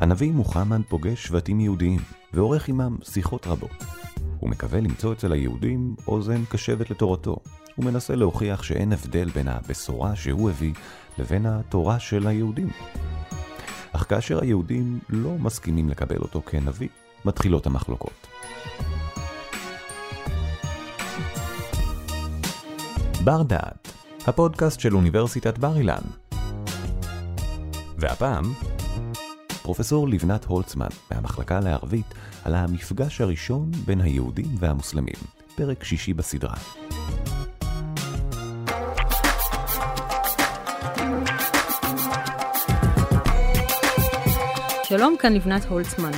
הנביא מוחמד פוגש שבטים יהודיים, ועורך עמם שיחות רבות. הוא מקווה למצוא אצל היהודים אוזן קשבת לתורתו. הוא מנסה להוכיח שאין הבדל בין הבשורה שהוא הביא לבין התורה של היהודים. אך כאשר היהודים לא מסכימים לקבל אותו כנביא, מתחילות המחלוקות. בר דעת, הפודקאסט של אוניברסיטת בר אילן. והפעם, פרופסור לבנת הולצמן מהמחלקה לערבית על המפגש הראשון בין היהודים והמוסלמים, פרק שישי בסדרה. שלום, כאן לבנת הולצמן.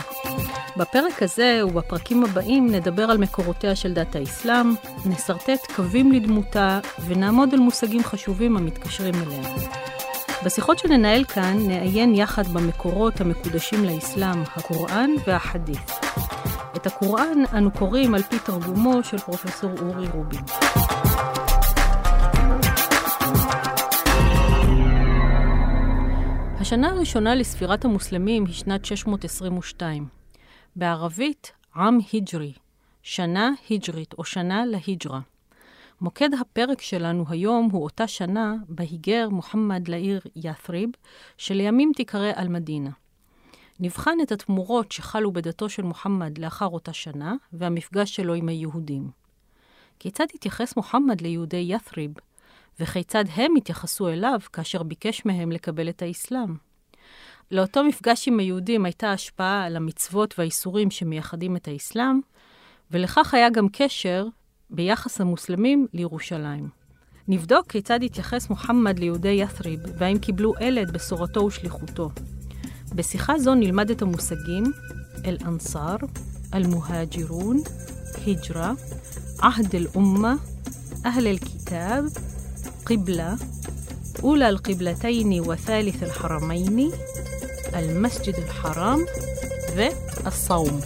בפרק הזה ובפרקים הבאים נדבר על מקורותיה של דת האסלאם, נסרטט קווים לדמותה ונעמוד על מושגים חשובים המתקשרים אליה. בשיחות שננהל כאן נעיין יחד במקורות המקודשים לאסלאם, הקוראן והחדית'. את הקוראן אנו קוראים על פי תרגומו של פרופסור אורי רובין. השנה הראשונה לספירת המוסלמים היא שנת 622. בערבית, עם היג'רי, שנה היג'רית או שנה להיג'רה. מוקד הפרק שלנו היום הוא אותה שנה בה היגר מוחמד לעיר ית'ריב, שלימים תיקרא אל-מדינה. נבחן את התמורות שחלו בדתו של מוחמד לאחר אותה שנה, והמפגש שלו עם היהודים. כיצד התייחס מוחמד ליהודי ית'ריב, וכיצד הם התייחסו אליו כאשר ביקש מהם לקבל את האסלאם? לאותו מפגש עם היהודים הייתה השפעה על המצוות והאיסורים שמייחדים את האסלאם, ולכך היה גם קשר ביחס המוסלמים לירושלים. נבדוק כיצד התייחס מוחמד ליהודי ית'ריב, והאם קיבלו אלה את בשורתו ושליחותו. בשיחה זו נלמד את המושגים אל-אנסאר, אל-מוהג'רון, היג'רה, עהד אל-אומה, אהל אל-כיתאב, קיבלה, أولى القبلتين وثالث الحرمين المسجد الحرام والصوم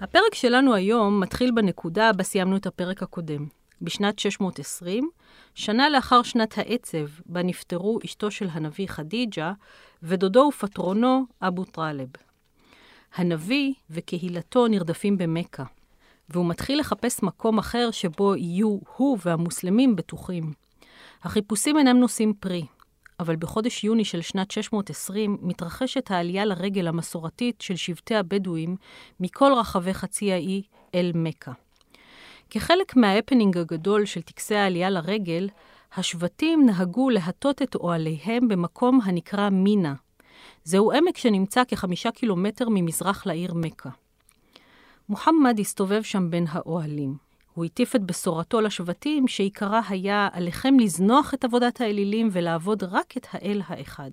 הפרק שלנו היום מתחיל בנקודה בה סיימנו את הפרק הקודם. בשנת 620, שנה לאחר שנת העצב, בה נפטרו אשתו של הנביא חדיג'ה ודודו ופטרונו אבו טרלב. הנביא וקהילתו נרדפים במכה, והוא מתחיל לחפש מקום אחר שבו יהיו הוא והמוסלמים בטוחים. החיפושים אינם נושאים פרי, אבל בחודש יוני של שנת 620 מתרחשת העלייה לרגל המסורתית של שבטי הבדואים מכל רחבי חצי האי אל מכה. כחלק מההפנינג הגדול של טקסי העלייה לרגל, השבטים נהגו להטות את אוהליהם במקום הנקרא מינה. זהו עמק שנמצא כחמישה קילומטר ממזרח לעיר מכה. מוחמד הסתובב שם בין האוהלים. הוא הטיף את בשורתו לשבטים, שעיקרה היה עליכם לזנוח את עבודת האלילים ולעבוד רק את האל האחד.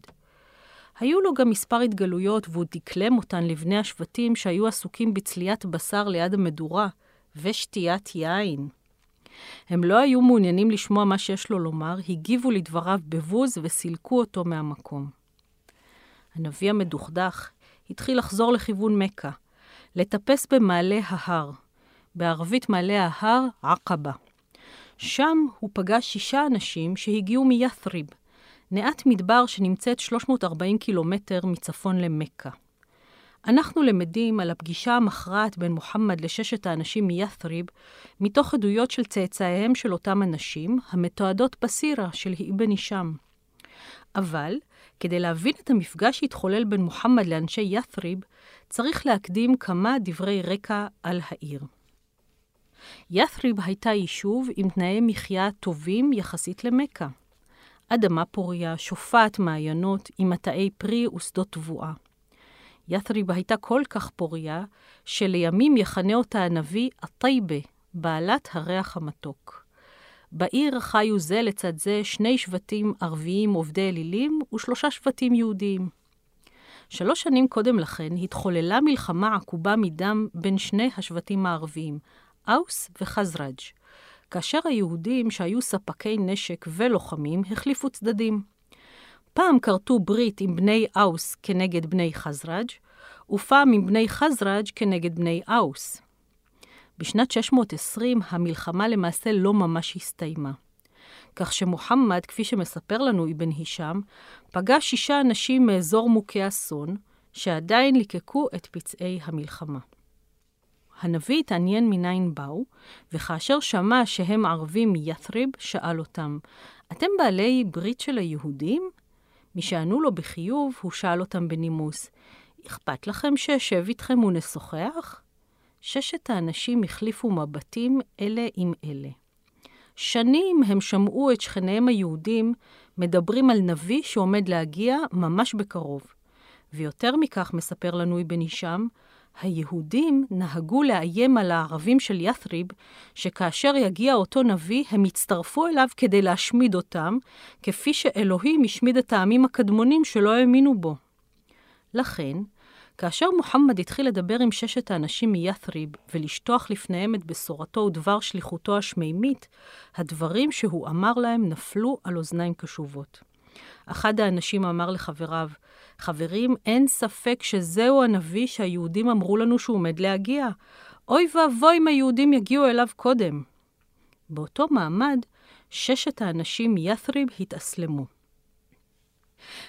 היו לו גם מספר התגלויות, והוא דקלם אותן לבני השבטים שהיו עסוקים בצליית בשר ליד המדורה ושתיית יין. הם לא היו מעוניינים לשמוע מה שיש לו לומר, הגיבו לדבריו בבוז וסילקו אותו מהמקום. הנביא המדוכדך התחיל לחזור לכיוון מכה, לטפס במעלה ההר, בערבית מעלה ההר עקבה. שם הוא פגש שישה אנשים שהגיעו מית'ריב, נאת מדבר שנמצאת 340 קילומטר מצפון למכה. אנחנו למדים על הפגישה המכרעת בין מוחמד לששת האנשים מית'ריב, מתוך עדויות של צאצאיהם של אותם אנשים, המתועדות בסירה של אבן הישאם. אבל, כדי להבין את המפגש שהתחולל בין מוחמד לאנשי ית'ריב, צריך להקדים כמה דברי רקע על העיר. ית'ריב הייתה יישוב עם תנאי מחיה טובים יחסית למכה. אדמה פוריה, שופעת מעיינות, עם מטעי פרי ושדות תבואה. ית'ריב הייתה כל כך פוריה, שלימים יכנה אותה הנביא הטייבה, בעלת הריח המתוק. בעיר חיו זה לצד זה שני שבטים ערביים עובדי אלילים ושלושה שבטים יהודיים. שלוש שנים קודם לכן התחוללה מלחמה עקובה מדם בין שני השבטים הערביים, אוס וחזרג', כאשר היהודים שהיו ספקי נשק ולוחמים החליפו צדדים. פעם כרתו ברית עם בני אוס כנגד בני חזרג', ופעם עם בני חזרג' כנגד בני אוס. בשנת 620 המלחמה למעשה לא ממש הסתיימה. כך שמוחמד, כפי שמספר לנו אבן הישאם, פגש שישה אנשים מאזור מוכי אסון, שעדיין ליקקו את פצעי המלחמה. הנביא התעניין מניין באו, וכאשר שמע שהם ערבים מית'ריב, שאל אותם, אתם בעלי ברית של היהודים? משענו לו בחיוב, הוא שאל אותם בנימוס, אכפת לכם שאשב איתכם ונשוחח? ששת האנשים החליפו מבטים אלה עם אלה. שנים הם שמעו את שכניהם היהודים מדברים על נביא שעומד להגיע ממש בקרוב. ויותר מכך, מספר לנו אבן הישאם, היהודים נהגו לאיים על הערבים של ית'ריב, שכאשר יגיע אותו נביא, הם יצטרפו אליו כדי להשמיד אותם, כפי שאלוהים השמיד את העמים הקדמונים שלא האמינו בו. לכן, כאשר מוחמד התחיל לדבר עם ששת האנשים מית'ריב ולשטוח לפניהם את בשורתו ודבר שליחותו השמימית, הדברים שהוא אמר להם נפלו על אוזניים קשובות. אחד האנשים אמר לחבריו, חברים, אין ספק שזהו הנביא שהיהודים אמרו לנו שהוא עומד להגיע. אוי ואבוי אם היהודים יגיעו אליו קודם. באותו מעמד, ששת האנשים מית'ריב התאסלמו.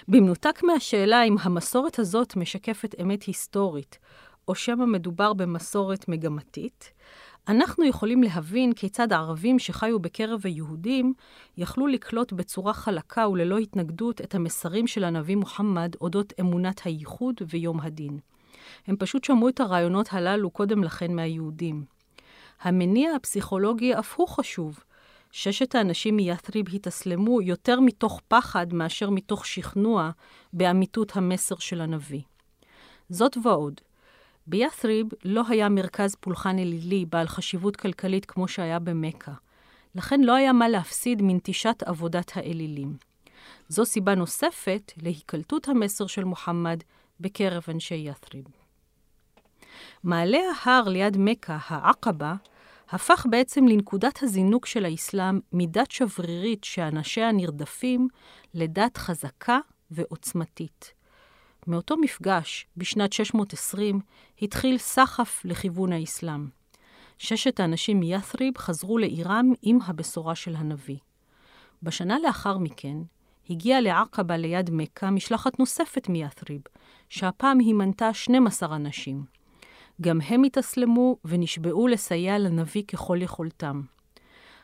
במנותק מהשאלה אם המסורת הזאת משקפת אמת היסטורית, או שמא מדובר במסורת מגמתית, אנחנו יכולים להבין כיצד הערבים שחיו בקרב היהודים יכלו לקלוט בצורה חלקה וללא התנגדות את המסרים של הנביא מוחמד אודות אמונת הייחוד ויום הדין. הם פשוט שמעו את הרעיונות הללו קודם לכן מהיהודים. המניע הפסיכולוגי אף הוא חשוב. ששת האנשים מית'ריב התאסלמו יותר מתוך פחד מאשר מתוך שכנוע באמיתות המסר של הנביא. זאת ועוד, בית'ריב לא היה מרכז פולחן אלילי בעל חשיבות כלכלית כמו שהיה במכה. לכן לא היה מה להפסיד מנטישת עבודת האלילים. זו סיבה נוספת להיקלטות המסר של מוחמד בקרב אנשי ית'ריב. מעלה ההר ליד מכה, העקבה, הפך בעצם לנקודת הזינוק של האסלאם מדת שברירית שאנשיה נרדפים לדת חזקה ועוצמתית. מאותו מפגש, בשנת 620, התחיל סחף לכיוון האסלאם. ששת האנשים מית'ריב חזרו לעירם עם הבשורה של הנביא. בשנה לאחר מכן, הגיעה לעקבה ליד מכה משלחת נוספת מית'ריב, שהפעם היא מנתה 12 אנשים. גם הם התאסלמו ונשבעו לסייע לנביא ככל יכולתם.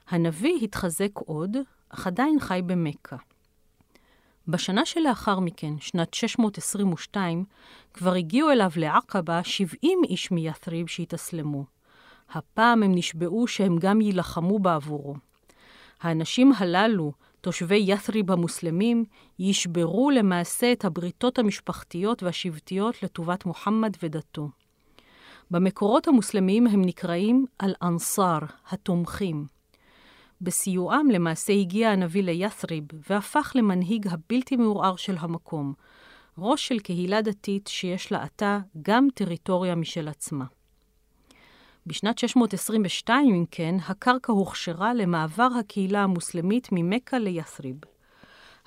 הנביא התחזק עוד, אך עדיין חי במכה. בשנה שלאחר מכן, שנת 622, כבר הגיעו אליו לעקבה 70 איש מית'ריב שהתאסלמו. הפעם הם נשבעו שהם גם יילחמו בעבורו. האנשים הללו, תושבי ית'ריב המוסלמים, ישברו למעשה את הבריתות המשפחתיות והשבטיות לטובת מוחמד ודתו. במקורות המוסלמיים הם נקראים אל-אנסאר, התומכים. בסיועם למעשה הגיע הנביא לית'ריב והפך למנהיג הבלתי מעורער של המקום, ראש של קהילה דתית שיש לה עתה גם טריטוריה משל עצמה. בשנת 622, אם כן, הקרקע הוכשרה למעבר הקהילה המוסלמית ממכה לית'ריב.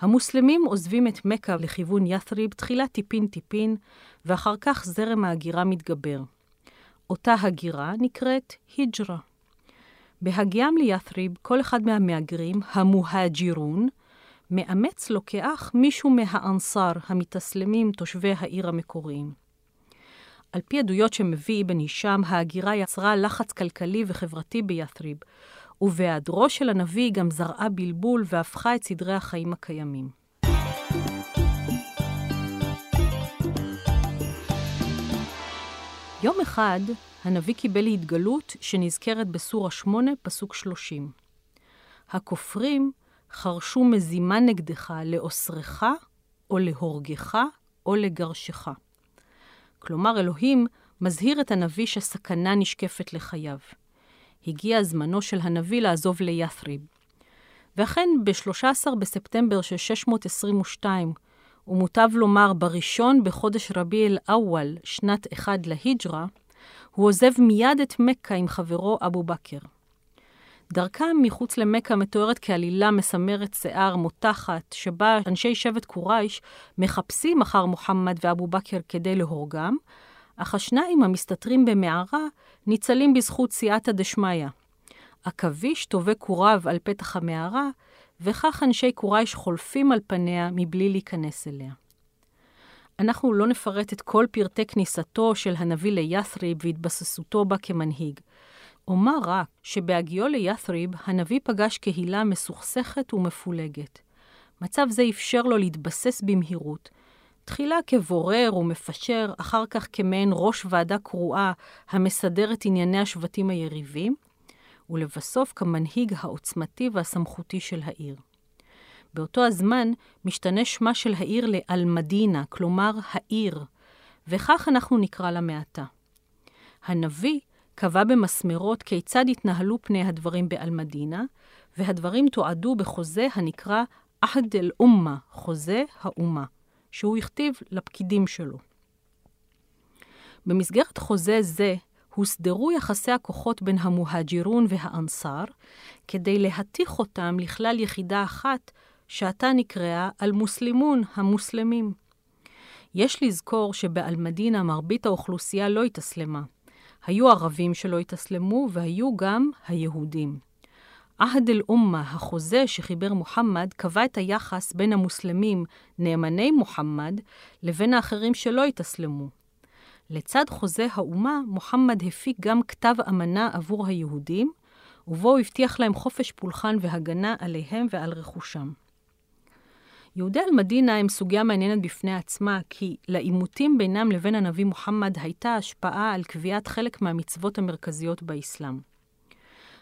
המוסלמים עוזבים את מכה לכיוון ית'ריב תחילה טיפין-טיפין, ואחר כך זרם ההגירה מתגבר. אותה הגירה נקראת היג'רה. בהגיעם לית'ריב, כל אחד מהמהגרים, המוהג'ירון, מאמץ לו כאח מישהו מהאנסר, המתאסלמים, תושבי העיר המקוריים. על פי עדויות שמביא אבן הישאם, ההגירה יצרה לחץ כלכלי וחברתי בית'ריב, ובהיעדרו של הנביא גם זרעה בלבול והפכה את סדרי החיים הקיימים. יום אחד הנביא קיבל התגלות שנזכרת בסורה 8, פסוק 30. הכופרים חרשו מזימה נגדך לאוסרך, או להורגך, או לגרשך. כלומר, אלוהים מזהיר את הנביא שסכנה נשקפת לחייו. הגיע זמנו של הנביא לעזוב לית'ריב. ואכן, ב-13 בספטמבר של 622, ומוטב לומר בראשון בחודש רבי אל-אוול, שנת אחד להיג'רה, הוא עוזב מיד את מכה עם חברו אבו בכר. דרכם מחוץ למכה מתוארת כעלילה מסמרת שיער מותחת, שבה אנשי שבט קורייש מחפשים אחר מוחמד ואבו בכר כדי להורגם, אך השניים המסתתרים במערה ניצלים בזכות סייעתא דשמיא. עכביש טווה קוריו על פתח המערה, וכך אנשי קורייש חולפים על פניה מבלי להיכנס אליה. אנחנו לא נפרט את כל פרטי כניסתו של הנביא לית'ריב והתבססותו בה כמנהיג. אומר רק שבהגיעו לית'ריב, הנביא פגש קהילה מסוכסכת ומפולגת. מצב זה אפשר לו להתבסס במהירות. תחילה כבורר ומפשר, אחר כך כמעין ראש ועדה קרואה המסדר את ענייני השבטים היריבים, ולבסוף כמנהיג העוצמתי והסמכותי של העיר. באותו הזמן משתנה שמה של העיר לאלמדינה, כלומר העיר, וכך אנחנו נקרא לה מעתה. הנביא קבע במסמרות כיצד התנהלו פני הדברים באלמדינה, והדברים תועדו בחוזה הנקרא עהד אל-אומה, חוזה האומה, שהוא הכתיב לפקידים שלו. במסגרת חוזה זה הוסדרו יחסי הכוחות בין המוהג'ירון והאנסר, כדי להתיך אותם לכלל יחידה אחת, שעתה נקראה אל-מוסלימון, המוסלמים. יש לזכור שבאל-מדינה מרבית האוכלוסייה לא התאסלמה. היו ערבים שלא התאסלמו, והיו גם היהודים. עהד אל-אומה, החוזה שחיבר מוחמד, קבע את היחס בין המוסלמים, נאמני מוחמד, לבין האחרים שלא התאסלמו. לצד חוזה האומה, מוחמד הפיק גם כתב אמנה עבור היהודים, ובו הוא הבטיח להם חופש פולחן והגנה עליהם ועל רכושם. יהודי אל-מדינה הם סוגיה מעניינת בפני עצמה, כי לעימותים בינם לבין הנביא מוחמד הייתה השפעה על קביעת חלק מהמצוות המרכזיות באסלאם.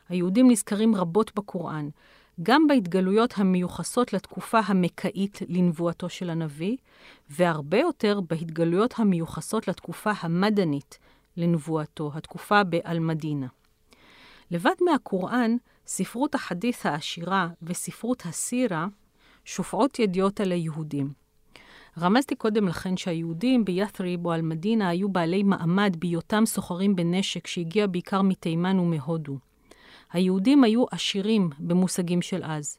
היהודים נזכרים רבות בקוראן, גם בהתגלויות המיוחסות לתקופה המקאית לנבואתו של הנביא, והרבה יותר בהתגלויות המיוחסות לתקופה המדנית לנבואתו, התקופה באל-מדינה. לבד מהקוראן, ספרות החדית' העשירה וספרות הסירה שופעות ידיעות על היהודים. רמזתי קודם לכן שהיהודים בית'ריב או אל-מדינה היו בעלי מעמד בהיותם סוחרים בנשק שהגיע בעיקר מתימן ומהודו. היהודים היו עשירים במושגים של אז.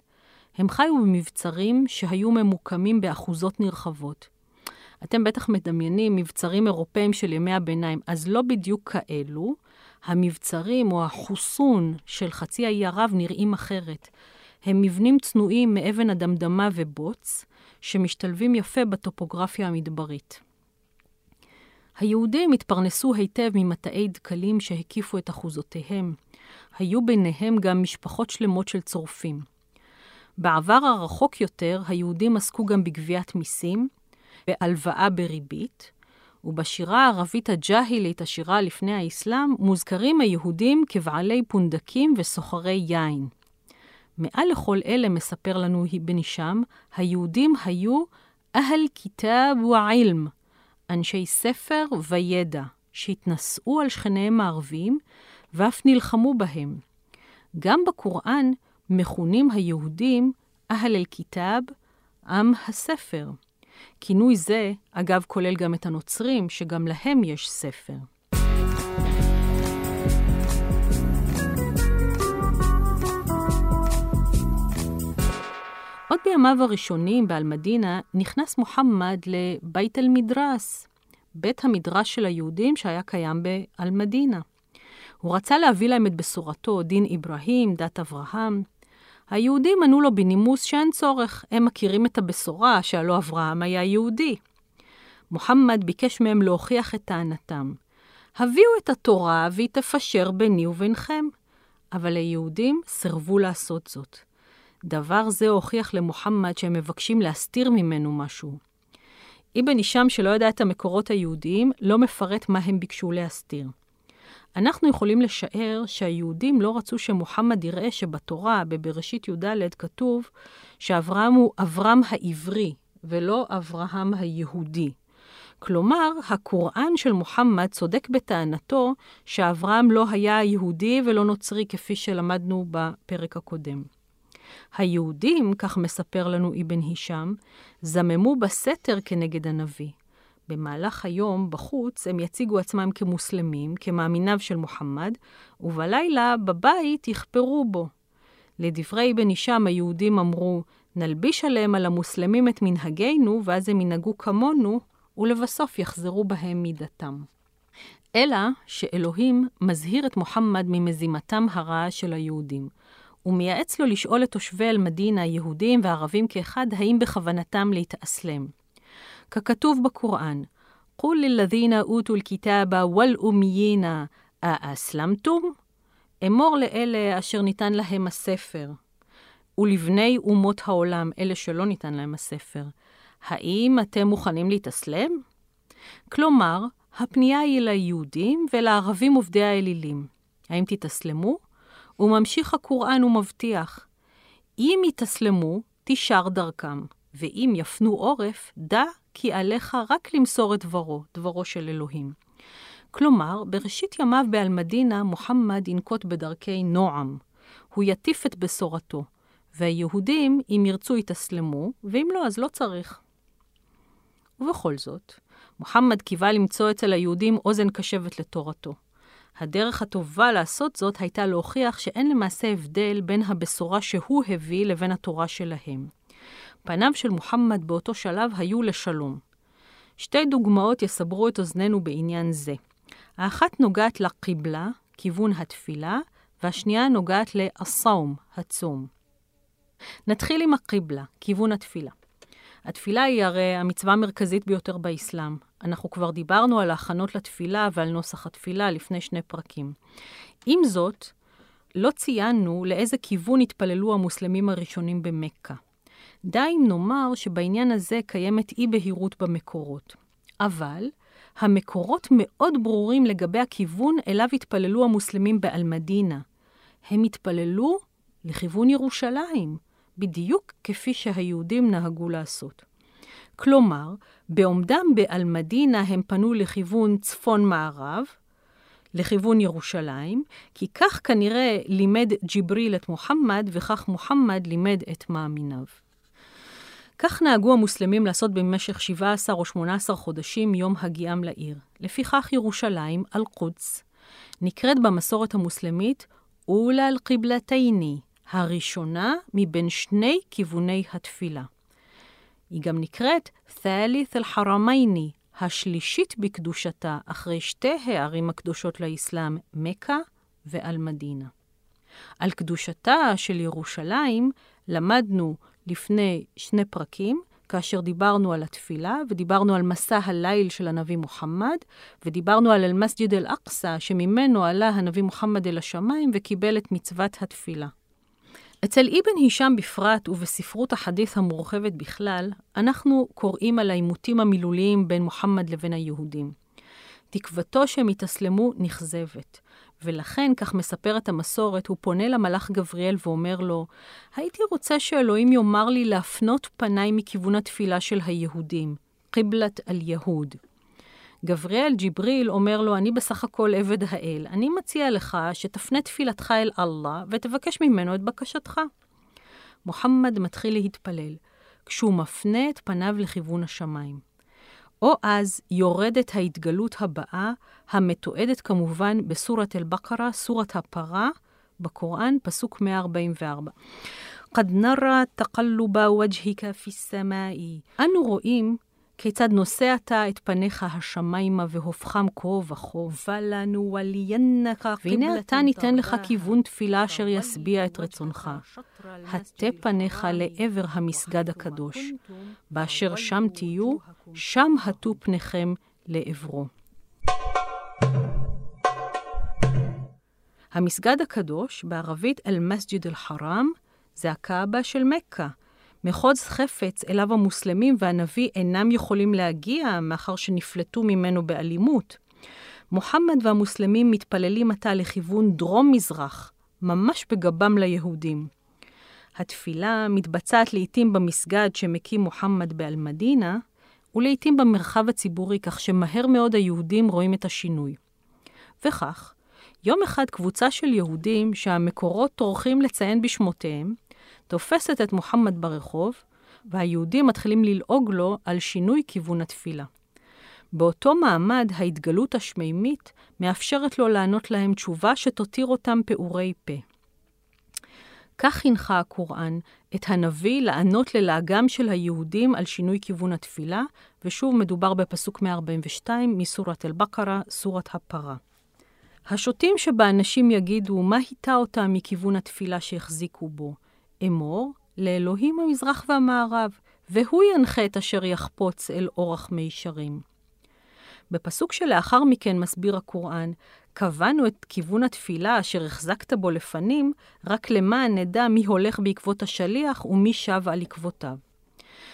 הם חיו במבצרים שהיו ממוקמים באחוזות נרחבות. אתם בטח מדמיינים מבצרים אירופאים של ימי הביניים, אז לא בדיוק כאלו. המבצרים או החוסון של חצי האי ערב נראים אחרת. הם מבנים צנועים מאבן אדמדמה ובוץ, שמשתלבים יפה בטופוגרפיה המדברית. היהודים התפרנסו היטב ממטעי דקלים שהקיפו את אחוזותיהם. היו ביניהם גם משפחות שלמות של צורפים. בעבר הרחוק יותר, היהודים עסקו גם בגביית מיסים, בהלוואה בריבית, ובשירה הערבית הג'אהילית, השירה לפני האסלאם, מוזכרים היהודים כבעלי פונדקים וסוחרי יין. מעל לכל אלה, מספר לנו בן הישאם, היהודים היו אהל כיתב ועילם, אנשי ספר וידע, שהתנשאו על שכניהם הערבים ואף נלחמו בהם. גם בקוראן מכונים היהודים אהל אל-כיתאב, עם הספר. כינוי זה, אגב, כולל גם את הנוצרים, שגם להם יש ספר. עוד בימיו הראשונים באלמדינה נכנס מוחמד לבית אל-מדרס, בית המדרש של היהודים שהיה קיים באלמדינה. הוא רצה להביא להם את בשורתו, דין אברהים, דת אברהם. היהודים ענו לו בנימוס שאין צורך, הם מכירים את הבשורה שהלא אברהם היה יהודי. מוחמד ביקש מהם להוכיח את טענתם. הביאו את התורה והיא תפשר ביני ובינכם. אבל היהודים סירבו לעשות זאת. דבר זה הוכיח למוחמד שהם מבקשים להסתיר ממנו משהו. אבן הישאם, שלא ידע את המקורות היהודיים, לא מפרט מה הם ביקשו להסתיר. אנחנו יכולים לשער שהיהודים לא רצו שמוחמד יראה שבתורה, בבראשית י"ד, כתוב שאברהם הוא אברהם העברי, ולא אברהם היהודי. כלומר, הקוראן של מוחמד צודק בטענתו שאברהם לא היה יהודי ולא נוצרי, כפי שלמדנו בפרק הקודם. היהודים, כך מספר לנו אבן הישאם, זממו בסתר כנגד הנביא. במהלך היום, בחוץ, הם יציגו עצמם כמוסלמים, כמאמיניו של מוחמד, ובלילה, בבית, יכפרו בו. לדברי אבן הישאם, היהודים אמרו, נלביש עליהם על המוסלמים את מנהגינו, ואז הם ינהגו כמונו, ולבסוף יחזרו בהם מידתם. אלא שאלוהים מזהיר את מוחמד ממזימתם הרעה של היהודים. ומייעץ לו לשאול את תושבי אל-מדינה, יהודים וערבים כאחד, האם בכוונתם להתאסלם. ככתוב בקוראן, قُلْ لِلَّذِينَ أُوتُوا الْكِتَابَ وَالْأُمِّيِّينَ أَأَسْلَمْتُمْ? אמור לאלה אשר ניתן להם הספר, ולבני אומות העולם, אלה שלא ניתן להם הספר, האם אתם מוכנים להתאסלם? כלומר, הפנייה היא ליהודים ולערבים עובדי האלילים. האם תתאסלמו? וממשיך הקוראן ומבטיח, אם יתאסלמו, תישר דרכם, ואם יפנו עורף, דע כי עליך רק למסור את דברו, דברו של אלוהים. כלומר, בראשית ימיו באלמדינה, מוחמד ינקוט בדרכי נועם. הוא יטיף את בשורתו, והיהודים, אם ירצו, יתאסלמו, ואם לא, אז לא צריך. ובכל זאת, מוחמד קיווה למצוא אצל היהודים אוזן קשבת לתורתו. הדרך הטובה לעשות זאת הייתה להוכיח שאין למעשה הבדל בין הבשורה שהוא הביא לבין התורה שלהם. פניו של מוחמד באותו שלב היו לשלום. שתי דוגמאות יסברו את אוזנינו בעניין זה. האחת נוגעת לקיבלה, כיוון התפילה, והשנייה נוגעת לאסאום, הצום. נתחיל עם הקיבלה, כיוון התפילה. התפילה היא הרי המצווה המרכזית ביותר באסלאם. אנחנו כבר דיברנו על ההכנות לתפילה ועל נוסח התפילה לפני שני פרקים. עם זאת, לא ציינו לאיזה כיוון התפללו המוסלמים הראשונים במכה. די אם נאמר שבעניין הזה קיימת אי-בהירות במקורות. אבל המקורות מאוד ברורים לגבי הכיוון אליו התפללו המוסלמים באלמדינה. הם התפללו לכיוון ירושלים, בדיוק כפי שהיהודים נהגו לעשות. כלומר, בעומדם באלמדינה הם פנו לכיוון צפון-מערב, לכיוון ירושלים, כי כך כנראה לימד ג'יבריל את מוחמד, וכך מוחמד לימד את מאמיניו. כך נהגו המוסלמים לעשות במשך 17 או 18 חודשים מיום הגיעם לעיר. לפיכך ירושלים, אל-קודס, נקראת במסורת המוסלמית אולה אל-קיבלתייני, הראשונה מבין שני כיווני התפילה. היא גם נקראת ת'אלית אל-חרמייני, השלישית בקדושתה, אחרי שתי הערים הקדושות לאסלאם, מכה ואל-מדינה. על קדושתה של ירושלים למדנו לפני שני פרקים, כאשר דיברנו על התפילה, ודיברנו על מסע הליל של הנביא מוחמד, ודיברנו על אל-מסג'ד אל-אקצא, שממנו עלה הנביא מוחמד אל השמיים וקיבל את מצוות התפילה. אצל אבן הישאם בפרט ובספרות החדית' המורחבת בכלל, אנחנו קוראים על העימותים המילוליים בין מוחמד לבין היהודים. תקוותו שהם יתאסלמו נכזבת. ולכן, כך מספרת המסורת, הוא פונה למלאך גבריאל ואומר לו, הייתי רוצה שאלוהים יאמר לי להפנות פניי מכיוון התפילה של היהודים, קיבלת על יהוד. גבריאל ג'יבריל אומר לו, אני בסך הכל עבד האל, אני מציע לך שתפנה תפילתך אל אללה ותבקש ממנו את בקשתך. מוחמד מתחיל להתפלל, כשהוא מפנה את פניו לכיוון השמיים. או אז יורדת ההתגלות הבאה, המתועדת כמובן בסורת אל-בקרה, סורת הפרה, בקוראן, פסוק 144. قد نرى تقلب وجهك في السماء. אנו רואים כיצד נושא אתה את פניך השמיימה והופכם כה וכה, והנה אתה ניתן לך כיוון תפילה אשר ישביע את רצונך. הטה פניך לעבר המסגד הקדוש. באשר שם תהיו, שם הטו פניכם לעברו. המסגד הקדוש, בערבית אל-מסג'ד אל-חרם, זה הקאבה של מכה. מחוז חפץ אליו המוסלמים והנביא אינם יכולים להגיע, מאחר שנפלטו ממנו באלימות. מוחמד והמוסלמים מתפללים עתה לכיוון דרום-מזרח, ממש בגבם ליהודים. התפילה מתבצעת לעתים במסגד שמקים מוחמד באל-מדינה, ולעתים במרחב הציבורי, כך שמהר מאוד היהודים רואים את השינוי. וכך, יום אחד קבוצה של יהודים שהמקורות טורחים לציין בשמותיהם, תופסת את מוחמד ברחוב, והיהודים מתחילים ללעוג לו על שינוי כיוון התפילה. באותו מעמד, ההתגלות השמימית מאפשרת לו לענות להם תשובה שתותיר אותם פעורי פה. כך הנחה הקוראן את הנביא לענות ללעגם של היהודים על שינוי כיוון התפילה, ושוב מדובר בפסוק 142 מסורת אל-בקרה, סורת הפרה. השוטים שבאנשים יגידו, מה היטה אותם מכיוון התפילה שהחזיקו בו? אמור, לאלוהים המזרח והמערב, והוא ינחה את אשר יחפוץ אל אורח מישרים. בפסוק שלאחר מכן מסביר הקוראן, קבענו את כיוון התפילה אשר החזקת בו לפנים, רק למען נדע מי הולך בעקבות השליח ומי שב על עקבותיו.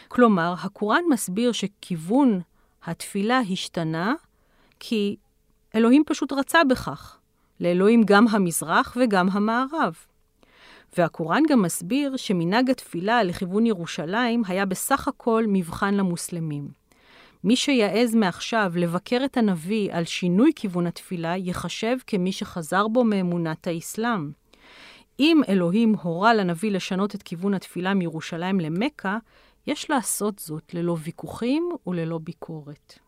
כלומר, הקוראן מסביר שכיוון התפילה השתנה, כי אלוהים פשוט רצה בכך. לאלוהים גם המזרח וגם המערב. והקוראן גם מסביר שמנהג התפילה לכיוון ירושלים היה בסך הכל מבחן למוסלמים. מי שיעז מעכשיו לבקר את הנביא על שינוי כיוון התפילה, ייחשב כמי שחזר בו מאמונת האסלאם. אם אלוהים הורה לנביא לשנות את כיוון התפילה מירושלים למכה, יש לעשות זאת ללא ויכוחים וללא ביקורת.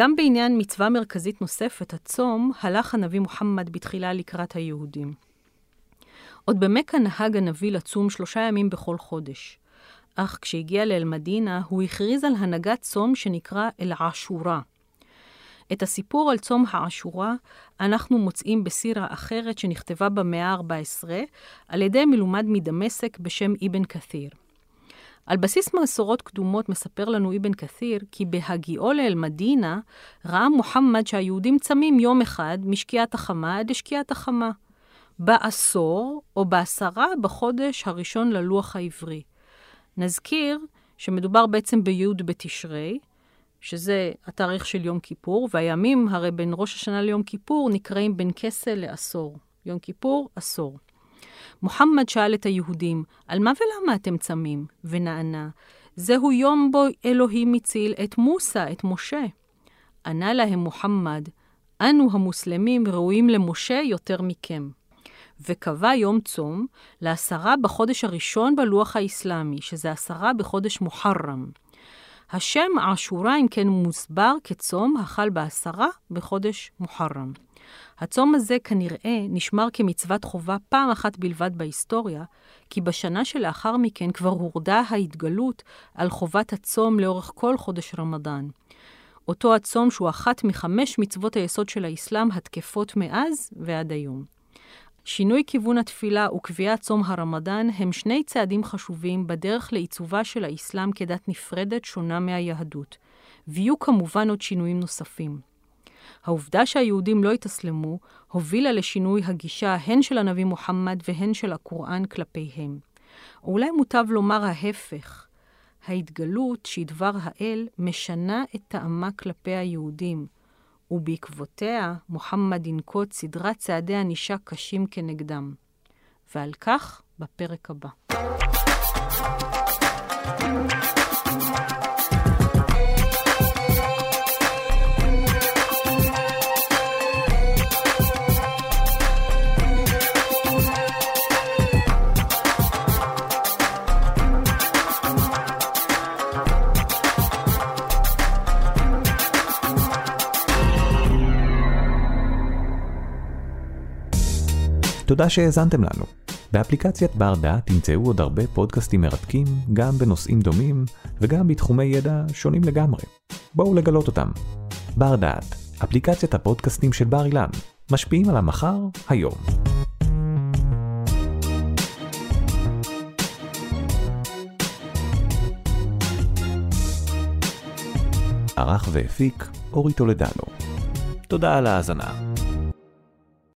גם בעניין מצווה מרכזית נוספת, הצום, הלך הנביא מוחמד בתחילה לקראת היהודים. עוד במכה נהג הנביא לצום שלושה ימים בכל חודש. אך כשהגיע לאל-מדינה, הוא הכריז על הנהגת צום שנקרא אל-עשורה. את הסיפור על צום העשורה אנחנו מוצאים בסירה אחרת שנכתבה במאה ה-14 על ידי מלומד מדמשק בשם אבן כתיר. על בסיס מסורות קדומות מספר לנו אבן כתיר כי בהגיעו לאל-מדינה ראה מוחמד שהיהודים צמים יום אחד משקיעת החמה עד לשקיעת החמה. בעשור או בעשרה בחודש הראשון ללוח העברי. נזכיר שמדובר בעצם בי' בתשרי, שזה התאריך של יום כיפור, והימים הרי בין ראש השנה ליום כיפור נקראים בין כסה לעשור. יום כיפור, עשור. מוחמד שאל את היהודים, על מה ולמה אתם צמים? ונענה, זהו יום בו אלוהים הציל את מוסא, את משה. ענה להם מוחמד, אנו המוסלמים ראויים למשה יותר מכם. וקבע יום צום לעשרה בחודש הראשון בלוח האסלאמי, שזה עשרה בחודש מוחרם. השם עשורה, אם כן, מוסבר כצום החל בעשרה בחודש מוחרם. הצום הזה כנראה נשמר כמצוות חובה פעם אחת בלבד בהיסטוריה, כי בשנה שלאחר מכן כבר הורדה ההתגלות על חובת הצום לאורך כל חודש רמדאן. אותו הצום שהוא אחת מחמש מצוות היסוד של האסלאם התקפות מאז ועד היום. שינוי כיוון התפילה וקביעת צום הרמדאן הם שני צעדים חשובים בדרך לעיצובה של האסלאם כדת נפרדת שונה מהיהדות, ויהיו כמובן עוד שינויים נוספים. העובדה שהיהודים לא התאסלמו, הובילה לשינוי הגישה הן של הנביא מוחמד והן של הקוראן כלפיהם. או אולי מוטב לומר ההפך, ההתגלות שדבר האל משנה את טעמה כלפי היהודים, ובעקבותיה מוחמד ינקוט סדרת צעדי ענישה קשים כנגדם. ועל כך בפרק הבא. תודה שהאזנתם לנו. באפליקציית בר דעת תמצאו עוד הרבה פודקאסטים מרתקים, גם בנושאים דומים וגם בתחומי ידע שונים לגמרי. בואו לגלות אותם. בר דעת, אפליקציית הפודקאסטים של בר אילן, משפיעים על המחר, היום. ערך והפיק אורי טולדנו. תודה על ההאזנה.